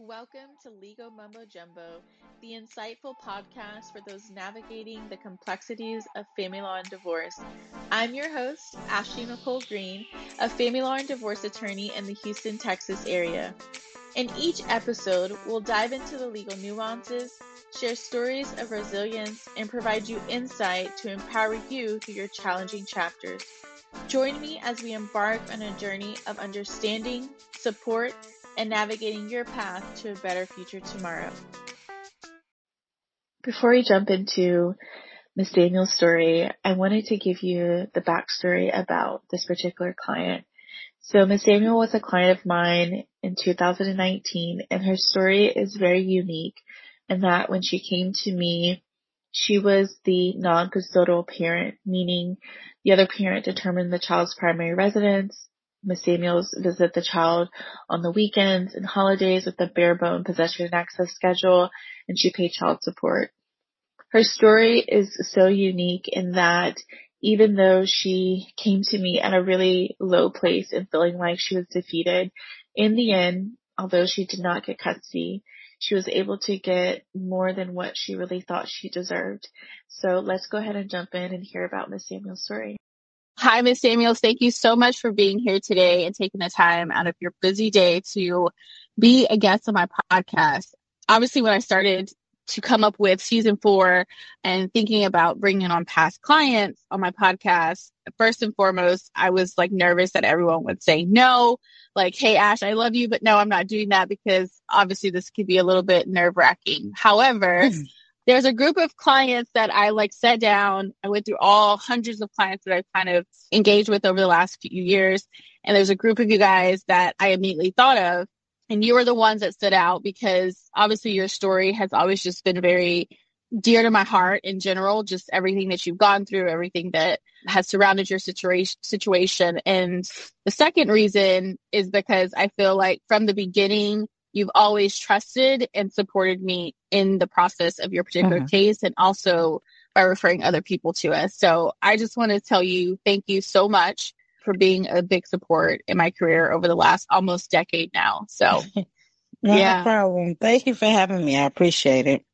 Welcome to Legal Mumbo Jumbo, the insightful podcast for those navigating the complexities of family law and divorce. I'm your host, Ashley Nicole Green, a family law and divorce attorney in the Houston, Texas area. In each episode, we'll dive into the legal nuances, share stories of resilience, and provide you insight to empower you through your challenging chapters. Join me as we embark on a journey of understanding, support, and navigating your path to a better future tomorrow. Before we jump into Miss Samuel's story, I wanted to give you the backstory about this particular client. So Miss Daniel was a client of mine in 2019 and her story is very unique in that when she came to me, she was the non-custodial parent, meaning the other parent determined the child's primary residence, Miss Samuels visit the child on the weekends and holidays with a bare bone possession and access schedule, and she paid child support. Her story is so unique in that even though she came to me at a really low place and feeling like she was defeated, in the end, although she did not get custody, she was able to get more than what she really thought she deserved. So let's go ahead and jump in and hear about Miss Samuel's story. Hi, Ms. Samuels. Thank you so much for being here today and taking the time out of your busy day to be a guest on my podcast. Obviously, when I started to come up with season four and thinking about bringing on past clients on my podcast, first and foremost, I was like nervous that everyone would say no, like, hey, Ash, I love you, but no, I'm not doing that because obviously this could be a little bit nerve wracking. However, hmm there's a group of clients that I like sat down. I went through all hundreds of clients that I've kind of engaged with over the last few years. And there's a group of you guys that I immediately thought of. And you were the ones that stood out because obviously your story has always just been very dear to my heart in general, just everything that you've gone through, everything that has surrounded your situation situation. And the second reason is because I feel like from the beginning, you've always trusted and supported me in the process of your particular mm-hmm. case and also by referring other people to us. So I just want to tell you thank you so much for being a big support in my career over the last almost decade now. So no yeah. problem. Thank you for having me. I appreciate it.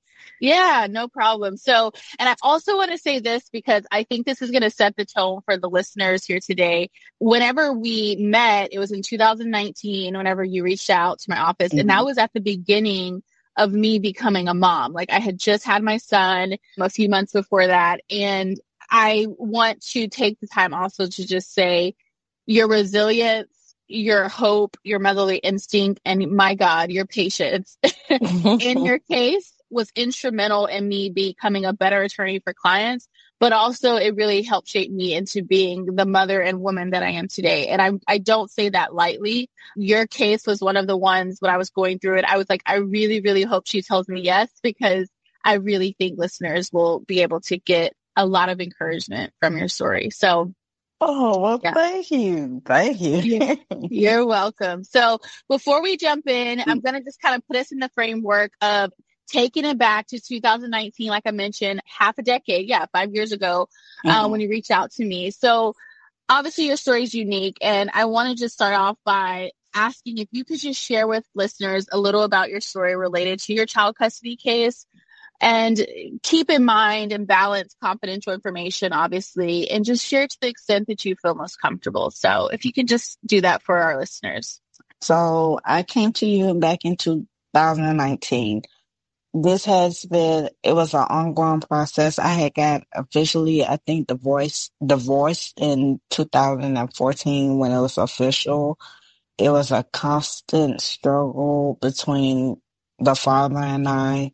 Yeah, no problem. So, and I also want to say this because I think this is going to set the tone for the listeners here today. Whenever we met, it was in 2019, whenever you reached out to my office, mm-hmm. and that mm-hmm. was at the beginning of me becoming a mom. Like I had just had my son a few months before that. And I want to take the time also to just say your resilience, your hope, your motherly instinct, and my God, your patience in your case was instrumental in me becoming a better attorney for clients, but also it really helped shape me into being the mother and woman that I am today. And I, I don't say that lightly. Your case was one of the ones when I was going through it. I was like, I really, really hope she tells me yes, because I really think listeners will be able to get a lot of encouragement from your story. So Oh, well, yeah. thank you. Thank you. You're welcome. So before we jump in, hmm. I'm going to just kind of put us in the framework of taking it back to 2019, like I mentioned, half a decade, yeah, five years ago, uh, mm-hmm. uh, when you reached out to me. So obviously your story is unique. And I want to just start off by asking if you could just share with listeners a little about your story related to your child custody case and keep in mind and balance confidential information, obviously, and just share to the extent that you feel most comfortable. So if you can just do that for our listeners. So I came to you back in 2019 this has been it was an ongoing process. I had got officially, I think, divorced divorced in 2014 when it was official. It was a constant struggle between the father and I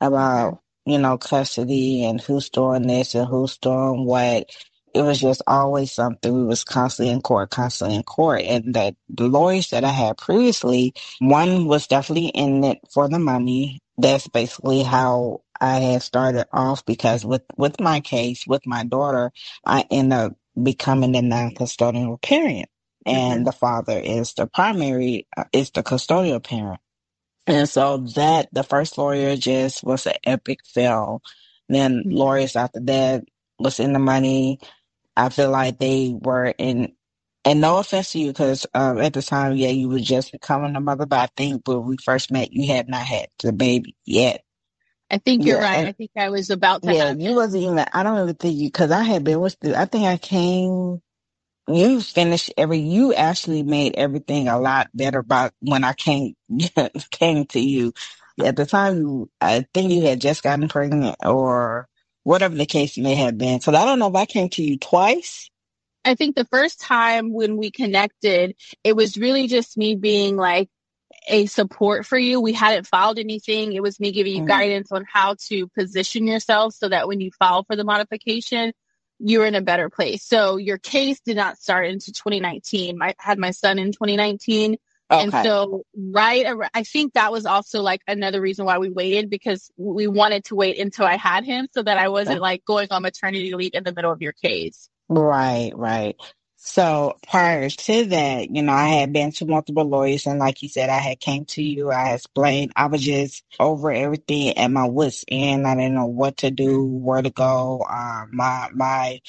about you know custody and who's doing this and who's doing what. It was just always something. We was constantly in court, constantly in court, and the, the lawyers that I had previously, one was definitely in it for the money that's basically how I had started off because with, with my case, with my daughter, I end up becoming the non-custodial parent and mm-hmm. the father is the primary, uh, is the custodial parent. And so that, the first lawyer just was an epic fail. Then mm-hmm. lawyers after that was in the money. I feel like they were in and no offense to you, because um, at the time, yeah, you were just becoming a mother, but I think when we first met, you had not had the baby yet. I think you're Yeah, right. and I think I was about to yeah, have you wasn't even. I don't even think you, because I had been with you. I think I came. You finished every. You actually made everything a lot better by when I came came to you. At the time, you, I think you had just gotten pregnant or whatever the case may have been. Because I don't know if I came to you twice. I think the first time when we connected, it was really just me being like a support for you. We hadn't filed anything. It was me giving you Mhm. guidance on how to position yourself so that when you file for the modification, you're in a better place. So your case did not start into 2019. I had my son in 2019. And so, right, I think that was also like another reason why we waited because we wanted to wait until I had him so that I wasn't like going on maternity leave in the middle of your case. Right, right. So prior to that, you know, I had been to multiple lawyers, and like you said, I had came to you. I explained. I was just over everything at my wits end. I didn't know what to do, where to go. Um, my my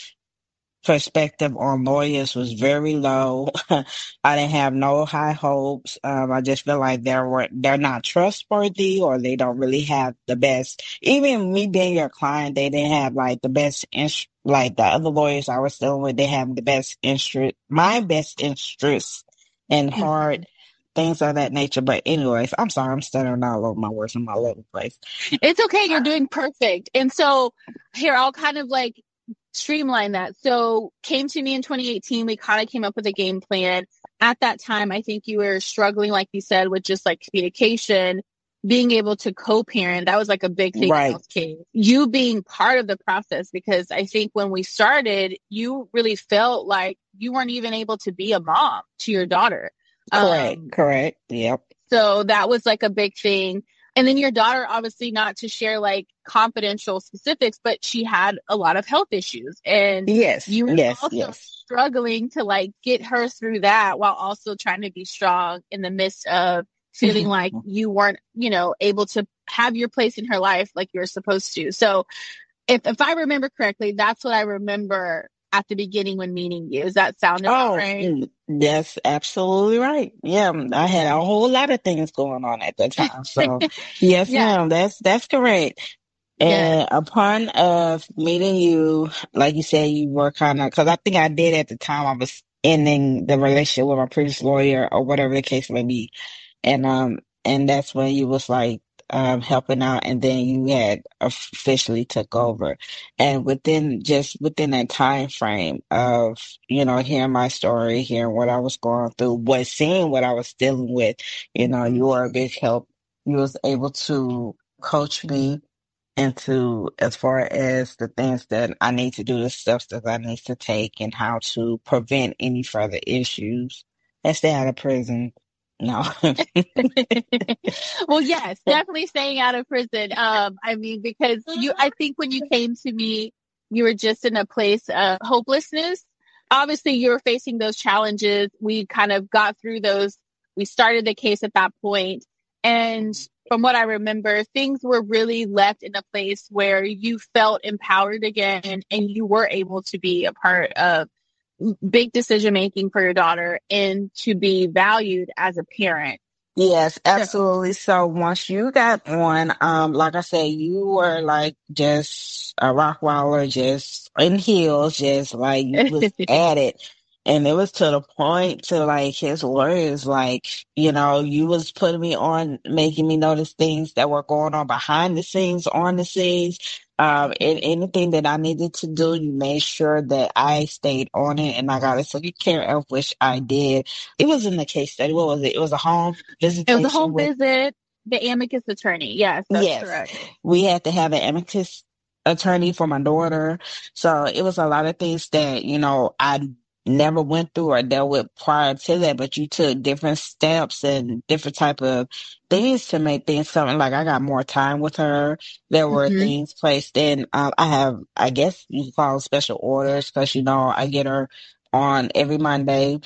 perspective on lawyers was very low. I didn't have no high hopes. Um, I just feel like they're they're not trustworthy or they don't really have the best. Even me being your client, they didn't have like the best interest. Like the other lawyers I was dealing with, they have the best interest, my best interest in heart, things of that nature. But anyways, I'm sorry, I'm stuttering all over my words in my little place. It's okay. You're doing perfect. And so here, I'll kind of like streamline that. So came to me in 2018. We kind of came up with a game plan. At that time, I think you were struggling, like you said, with just like communication, being able to co-parent. That was like a big thing Right. in House case. You being part of the process, because I think when we started, you really felt like you weren't even able to be a mom to your daughter. Correct, Um, correct. Yep. so that was like a big thing. And then your daughter, obviously, not to share like confidential specifics, but she had a lot of health issues. And Yes, you were yes, also yes. struggling to like get her through that while also trying to be strong in the midst of feeling like you weren't, you know, able to have your place in her life like you're supposed to. So if, if I remember correctly, that's what I remember at the beginning when meeting you. Does that sound Oh, right? mm, that's absolutely right. Yeah, mm, I had a whole lot of things going on at that time. So, yes, Yeah. ma'am, that's that's correct. Yeah. And upon of meeting you, like you said, you were kind of because I think I did at the time I was ending the relationship with my previous lawyer or whatever the case may be, and um, and that's when you was like um helping out, and then you had officially took over, and within just within that time frame of you know hearing my story, hearing what I was going through, what seeing what I was dealing with, you know, you were a big help. You was able to coach me into as far as the things that I need to do, the steps that I need to take, and how to prevent any further issues and stay out of prison. No. well, yes, definitely staying out of prison. Um, I mean, because you, I think when you came to me, you were just in a place of hopelessness. Obviously, you were facing those challenges. We kind of got through those. We started the case at that point, and from what I remember, things were really left in a place where you felt empowered again, and you were able to be a part of big decision making for your daughter and to be valued as a parent. Yes, absolutely. So once you got on, um, like I said, you were like just a rock waller, just in heels, just like you was at it. And it was to the point to like his lawyers, like, you know, you was putting me on, making me notice things that were going on behind the scenes, on the scenes. Um, and anything that I needed to do, you made sure that I stayed on it and I got it So taken care of, which I did. It was in the case study. What was it? It was a home visit. It was a home with- visit, the amicus attorney. Yes, that's Yes. correct. we had to have an amicus attorney for my daughter. So it was a lot of things that, you know, I never went through or dealt with prior to that, but you took different steps and different type of things to make things something like I got more time with her. There were Mhm. things placed in, um, I have, I guess you could call special orders because, you know, I get her on every Monday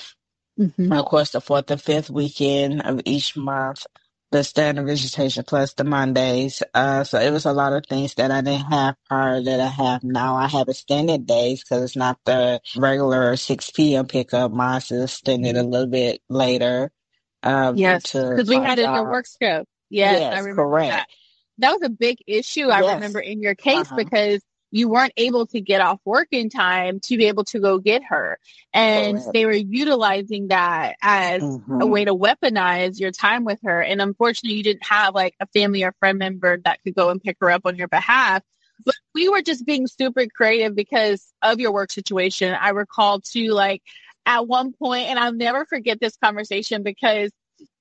Mhm. of course, the fourth and fifth weekend of each month. The standard visitation plus the Mondays. Uh, so it was a lot of things that I didn't have prior that I have now. I have extended days because it's not the regular 6 p.m. pickup. Mine's is extended a little bit later. Um, yes, because we had it in your work scope. Yes, yes I remember correct. that. That was a big issue. I Yes. remember in your case Uh-huh. because you weren't able to get off work in time to be able to go get her, and Correct. they were utilizing that as a Mhm. way to weaponize your time with her. And unfortunately, you didn't have like a family or friend member that could go and pick her up on your behalf. But we were just being super creative because of your work situation. I recall too, like at one point, and I'll never forget this conversation because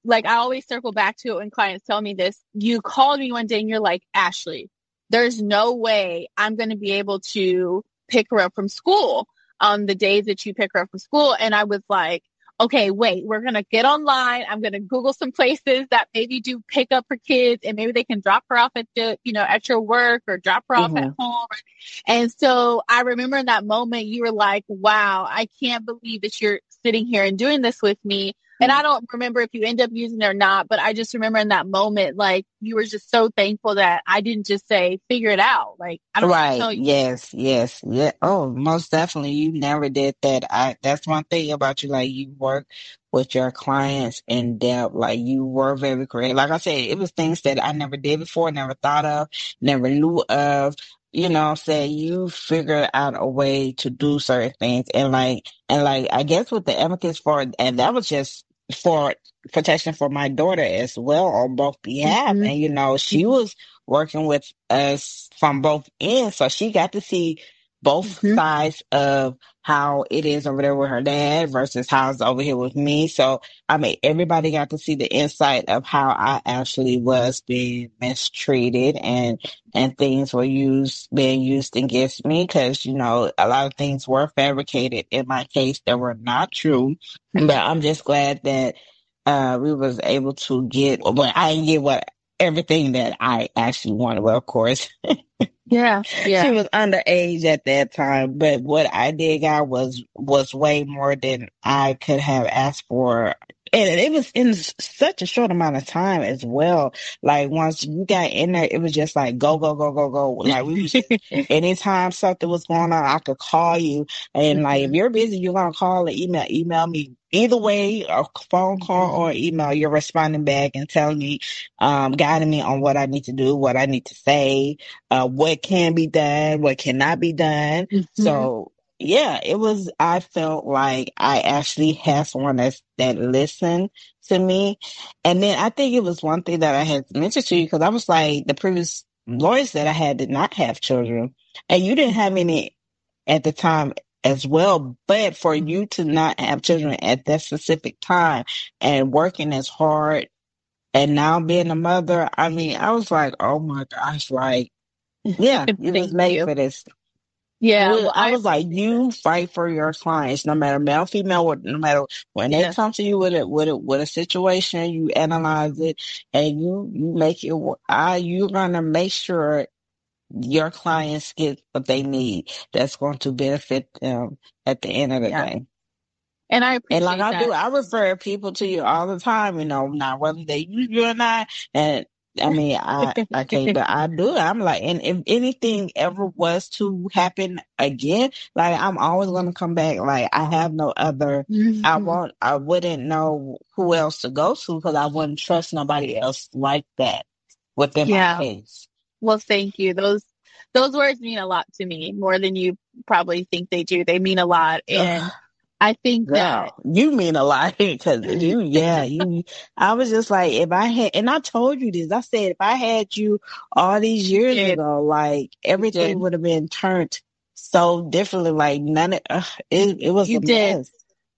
like I always circle back to it when clients tell me this. You called me one day and you're like, Ashley, there's no way I'm going to be able to pick her up from school on the days that you pick her up from school. And I was like, okay, wait, we're going to get online. I'm going to Google some places that maybe do pick up for kids and maybe they can drop her off at the, you know, at your work or drop her off at Mhm. home. And so I remember in that moment, you were like, wow, I can't believe that you're sitting here and doing this with me. And I don't remember if you end up using it or not, but I just remember in that moment, like you were just so thankful that I didn't just say, figure it out. Like, I don't know what to tell Right. you. Yes. Yes. Yeah. Oh, most definitely. You never did that. I, that's one thing about you. Like you work with your clients in depth. Like you were very creative. Like I said, it was things that I never did before, never thought of, never knew of. You know what I'm saying? You figured out a way to do certain things. And like, and like, I guess with the advocates for, and that was just for protection for my daughter as well on both behalf. Mhm. And you know, she was working with us from both ends. So she got to see both Mhm. sides of how it is over there with her dad versus how it's over here with me. So, I mean, everybody got to see the insight of how I actually was being mistreated and, and things were used, being used against me. Cause, you know, a lot of things were fabricated in my case that were not true. But I'm just glad that, uh, we was able to get, but I didn't get what everything that I actually wanted. Well, of course, Yeah. she was underage at that time, but what I did got was was way more than I could have asked for. And it was in s- such a short amount of time as well. Like once you got in there, it was just like go, go, go, go, go. Like we was just, anytime something was going on, I could call you. And like if you're busy, you're gonna call or email, email me. Either way, a phone call or email, you're responding back and telling me, um, guiding me on what I need to do, what I need to say, uh, what can be done, what cannot be done. Mhm. So yeah, it was, I felt like I actually had someone that's, that listened to me. And then I think it was one thing that I had mentioned to you because I was like, the previous lawyers that I had did not have children and you didn't have any at the time as well. But for you to not have children at that specific time and working as hard and now being a mother, I mean, I was like, oh my gosh, like, yeah, you was made you. for this. Yeah. Well, Well, I I, was like, you fight for your clients, no matter male, female, what- no matter when they Yes. come to you with a with a with a situation, you analyze it and you you make it. wo- I you're gonna make sure your clients get what they need. That's going to benefit them at the end of the Yeah. day. and I And appreciate like I that. do, I refer people to you all the time, you know, not whether they use you or not. I mean, I, I can't, but I do. I'm like, and if anything ever was to happen again, like I'm always going to come back. Like I have no other, I Mhm. won't, I wouldn't know who else to go to because I wouldn't trust nobody else like that within my Yeah. case. Well, thank you. Those those words mean a lot to me, more than you probably think they do. They mean a lot. And I think that Girl, you mean a lot because you, yeah, you. I was just like, if I had, and I told you this. I said if I had you all these years ago, like everything would have been turned so differently. Like none of uh, it. It was You a did. mess.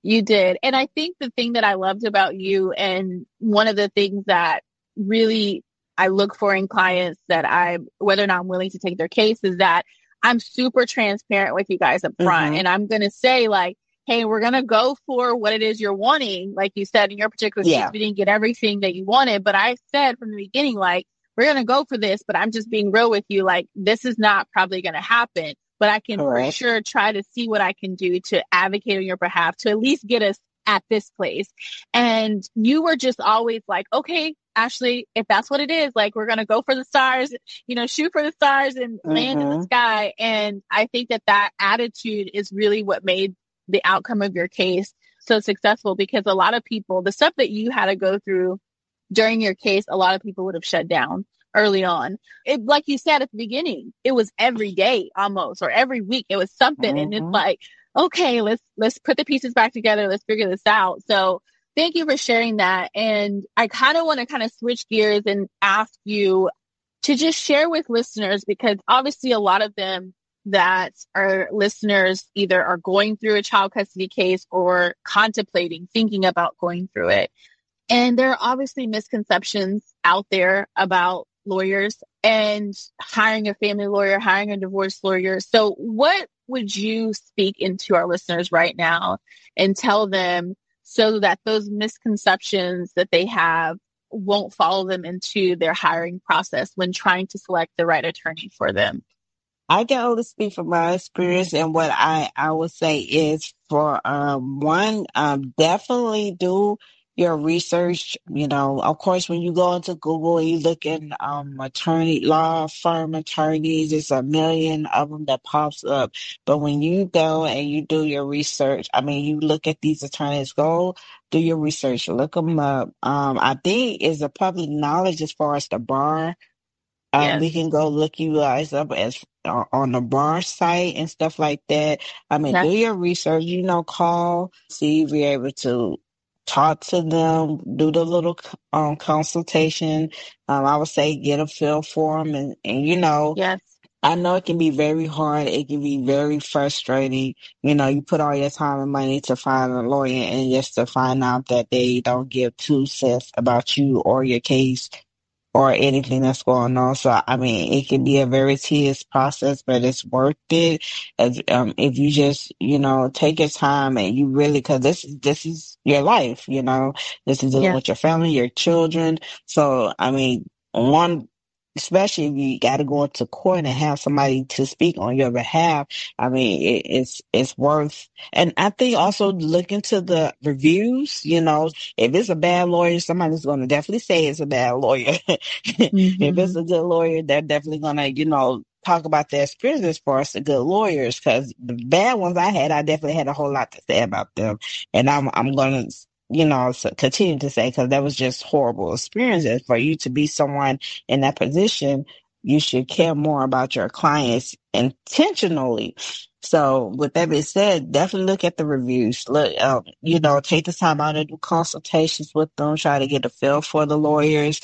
You did. And I think the thing that I loved about you and one of the things that really I look for in clients that I, whether or not I'm willing to take their case is that I'm super transparent with you guys up front. Mhm. And I'm going to say like, Hey, we're going to go for what it is you're wanting. Like you said, in your particular Yeah. case, we didn't get everything that you wanted, but I said from the beginning, like, we're going to go for this, but I'm just being real with you. Like, this is not probably going to happen, but I can for sure try to see what I can do to advocate on your behalf to at least get us at this place. And you were just always like, okay, Ashley, if that's what it is, like we're going to go for the stars, you know, shoot for the stars and mm-hmm. land in the mm-hmm. sky. And I think that that attitude is really what made the outcome of your case so successful because a lot of people, the stuff that you had to go through during your case, a lot of people would have shut down early on. It, like you said at the beginning, it was every day almost or every week. It was something. Mm-hmm. And it's mm-hmm. like, okay, let's, let's put the pieces back together. Let's figure this out. So thank you for sharing that. And I kind of want to kind of switch gears and ask you to just share with listeners because obviously a lot of them that our listeners either are going through a child custody case or contemplating, thinking about going through it. And there are obviously misconceptions out there about lawyers and hiring a family lawyer, hiring a divorce lawyer. So what would you speak into our listeners right now and tell them so that those misconceptions that they have won't follow them into their hiring process when trying to select the right attorney for them? I can only speak from my experience and what I, I would say is for um, one, um, definitely do your research, you know, of course, when you go into Google and you look in um, attorney law firm attorneys, it's a million of them that pops up. But when you go and you do your research, I mean, you look at these attorneys, go do your research, look them up. Um, I think is a public knowledge as far as the bar um, yes. We can go look you guys up as on the bar site and stuff like that. I mean, do your research. You know, call, see if you're able to talk to them, do the little um, consultation. Um, I would say get a feel for them, and and you know, yes. I know it can be very hard. It can be very frustrating. You know, you put all your time and money to find a lawyer and just to find out that they don't give two cents about you or your case or anything that's going on. So, I mean, it can be a very tedious process, but it's worth it. As, um, if you just, you know, take your time and you really, cause this, is this is your life, you know, this is yeah. with your family, your children. So, I mean, one especially if you got to go into court and have somebody to speak on your behalf. I mean, it, it's it's worth. And I think also look into the reviews. You know, if it's a bad lawyer, somebody's going to definitely say it's a bad lawyer. mm-hmm. If it's a good lawyer, they're definitely going to, you know, talk about their experience as far as the good lawyers. Because the bad ones I had, I definitely had a whole lot to say about them, and I'm I'm going to you know, continue to say, because that was just horrible experiences. For you to be someone in that position, you should care more about your clients intentionally. So with that being said, definitely look at the reviews. Look, um, you know, take the time out to do consultations with them, try to get a feel for the lawyers,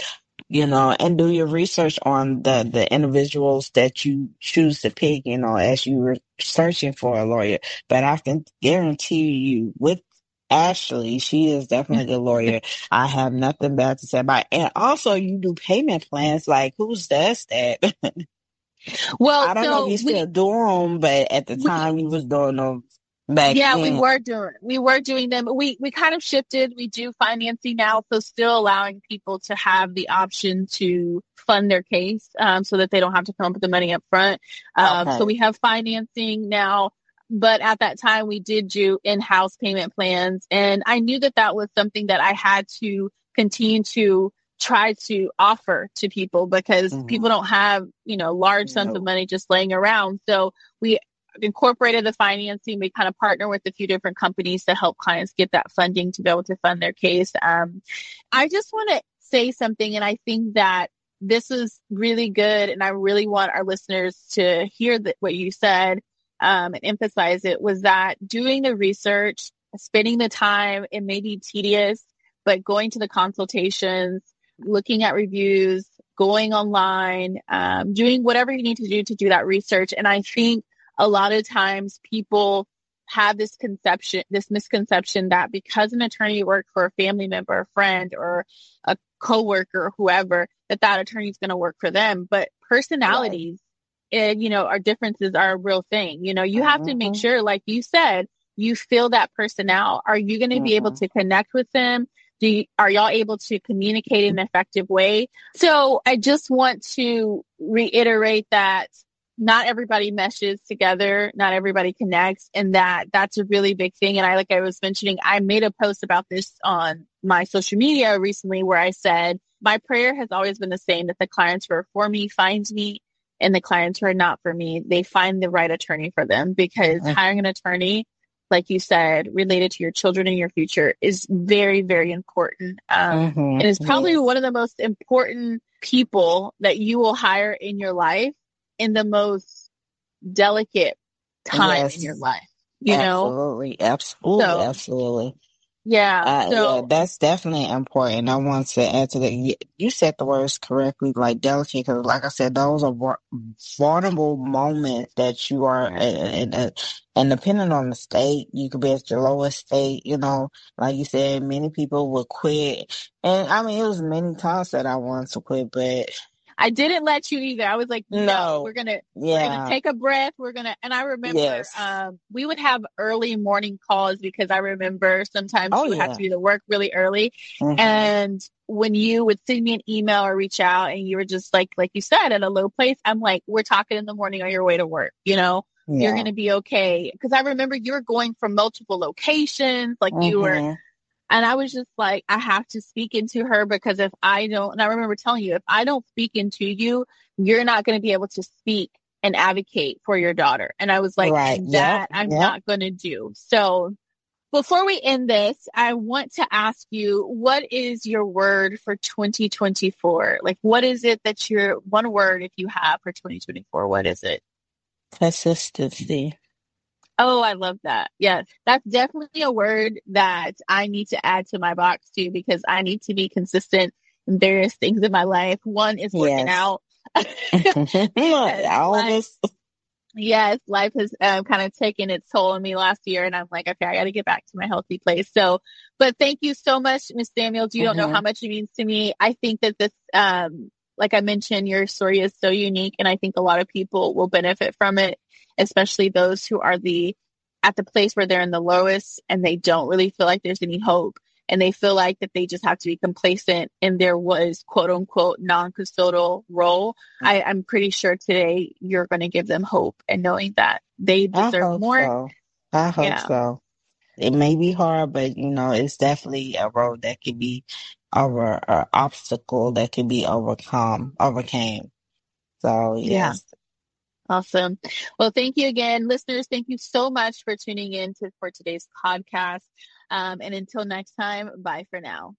you know, and do your research on the, the individuals that you choose to pick, you know, as you were searching for a lawyer. But I can guarantee you with Ashley, she is definitely a good lawyer. I have nothing bad to say about. It. And also, you do payment plans. Like, who's does that? well, I don't know if you still we, do them, but at the time, we, you was doing them. Back yeah, then. we were doing we were doing them. We we kind of shifted. We do financing now, so still allowing people to have the option to fund their case, um, so that they don't have to come up with the money up front. Um, okay. So we have financing now but at that time we did do in-house payment plans and i knew that that was something that i had to continue to try to offer to people because mm-hmm. people don't have you know large sums of money just laying around. So we incorporated the financing. We kind of partner with a few different companies to help clients get that funding to be able to fund their case. Um, i just want to say something and i think that this is really good and i really want our listeners to hear that what you said um, and emphasize it was that doing the research, spending the time, it may be tedious, but going to the consultations, looking at reviews, going online, um, doing whatever you need to do to do that research. And I think a lot of times people have this conception, this misconception that because an attorney worked for a family member, a friend, or a coworker, whoever, that that attorney is going to work for them. But personalities and, you know, our differences are a real thing. You know, you have mm-hmm. to make mm-hmm. sure, like you said, you feel that person out. Are you going to mm-hmm. be able mm-hmm. to connect with them? Do you, are y'all able to communicate in an effective way? So I just want to reiterate that not everybody meshes together, not everybody connects, and that that's a really big thing. And I, like I was mentioning, I made a post about this on my social media recently where I said, my prayer has always been the same that the clients who are for me find me and the clients who are not for me, they find the right attorney for them because mm-hmm. hiring an attorney, like you said, related to your children and your future is very, very important. Um, mm-hmm. And it's probably yes. one of the most important people that you will hire in your life in the most delicate time yes. in your life. You absolutely, know? Absolutely. So, absolutely. Yeah. Uh, so, yeah, that's definitely important. I want to add to that. You said the words correctly, like delicate, because like I said, those are vulnerable moments that you are, and, and, and depending on the state, you could be at your lowest state, you know, like you said, many people will quit. And I mean, it was many times that I wanted to quit, but I didn't let you either. I was like, no, no we're gonna yeah. we're gonna take a breath. We're gonna and I remember yes. um, we would have early morning calls because I remember sometimes oh, you yeah. have to be to work really early. Mm-hmm. And when you would send me an email or reach out and you were just like like you said at a low place, I'm like, we're talking in the morning on your way to work, you know? Yeah. You're gonna be okay. Cause I remember you were going from multiple locations, like mm-hmm. you were mm-hmm. And I was just like, I have to speak into her because if I don't, and I remember telling you, if I don't speak into you, you're not going to be able to speak and advocate for your daughter. And I was like, right. that yep. I'm yep. not going to do. So before we end this, I want to ask you, what is your word for 2024? Like, what is it that your one word, if you have for 2024, what is it? Consistency. Oh, I love that. Yes, that's definitely a word that I need to add to my box too because I need to be consistent in various things in my life. One is working yes. out. life, yes, life has um, kind of taken its toll on me last year, and I'm like, okay, I got to get back to my healthy place. So, but thank you so much, Miss Samuels. You mm-hmm. don't know mm-hmm. how much it means to me. I think that this, um, like I mentioned, your story is so unique, and I think a lot of people will benefit from it especially those who are the at the place where they're in the lowest and they don't really feel like there's any hope and they feel like that they just have to be complacent and there was quote unquote non-custodial role mm-hmm. I, i'm pretty sure today you're going to give them hope and knowing that they deserve more so. i hope yeah. so it may be hard but you know it's definitely a road that can be over an obstacle that can be overcome overcame so yes yeah. Awesome. Well, thank you again, listeners. Thank you so much for tuning in to for today's podcast. Um, and until next time, bye for now.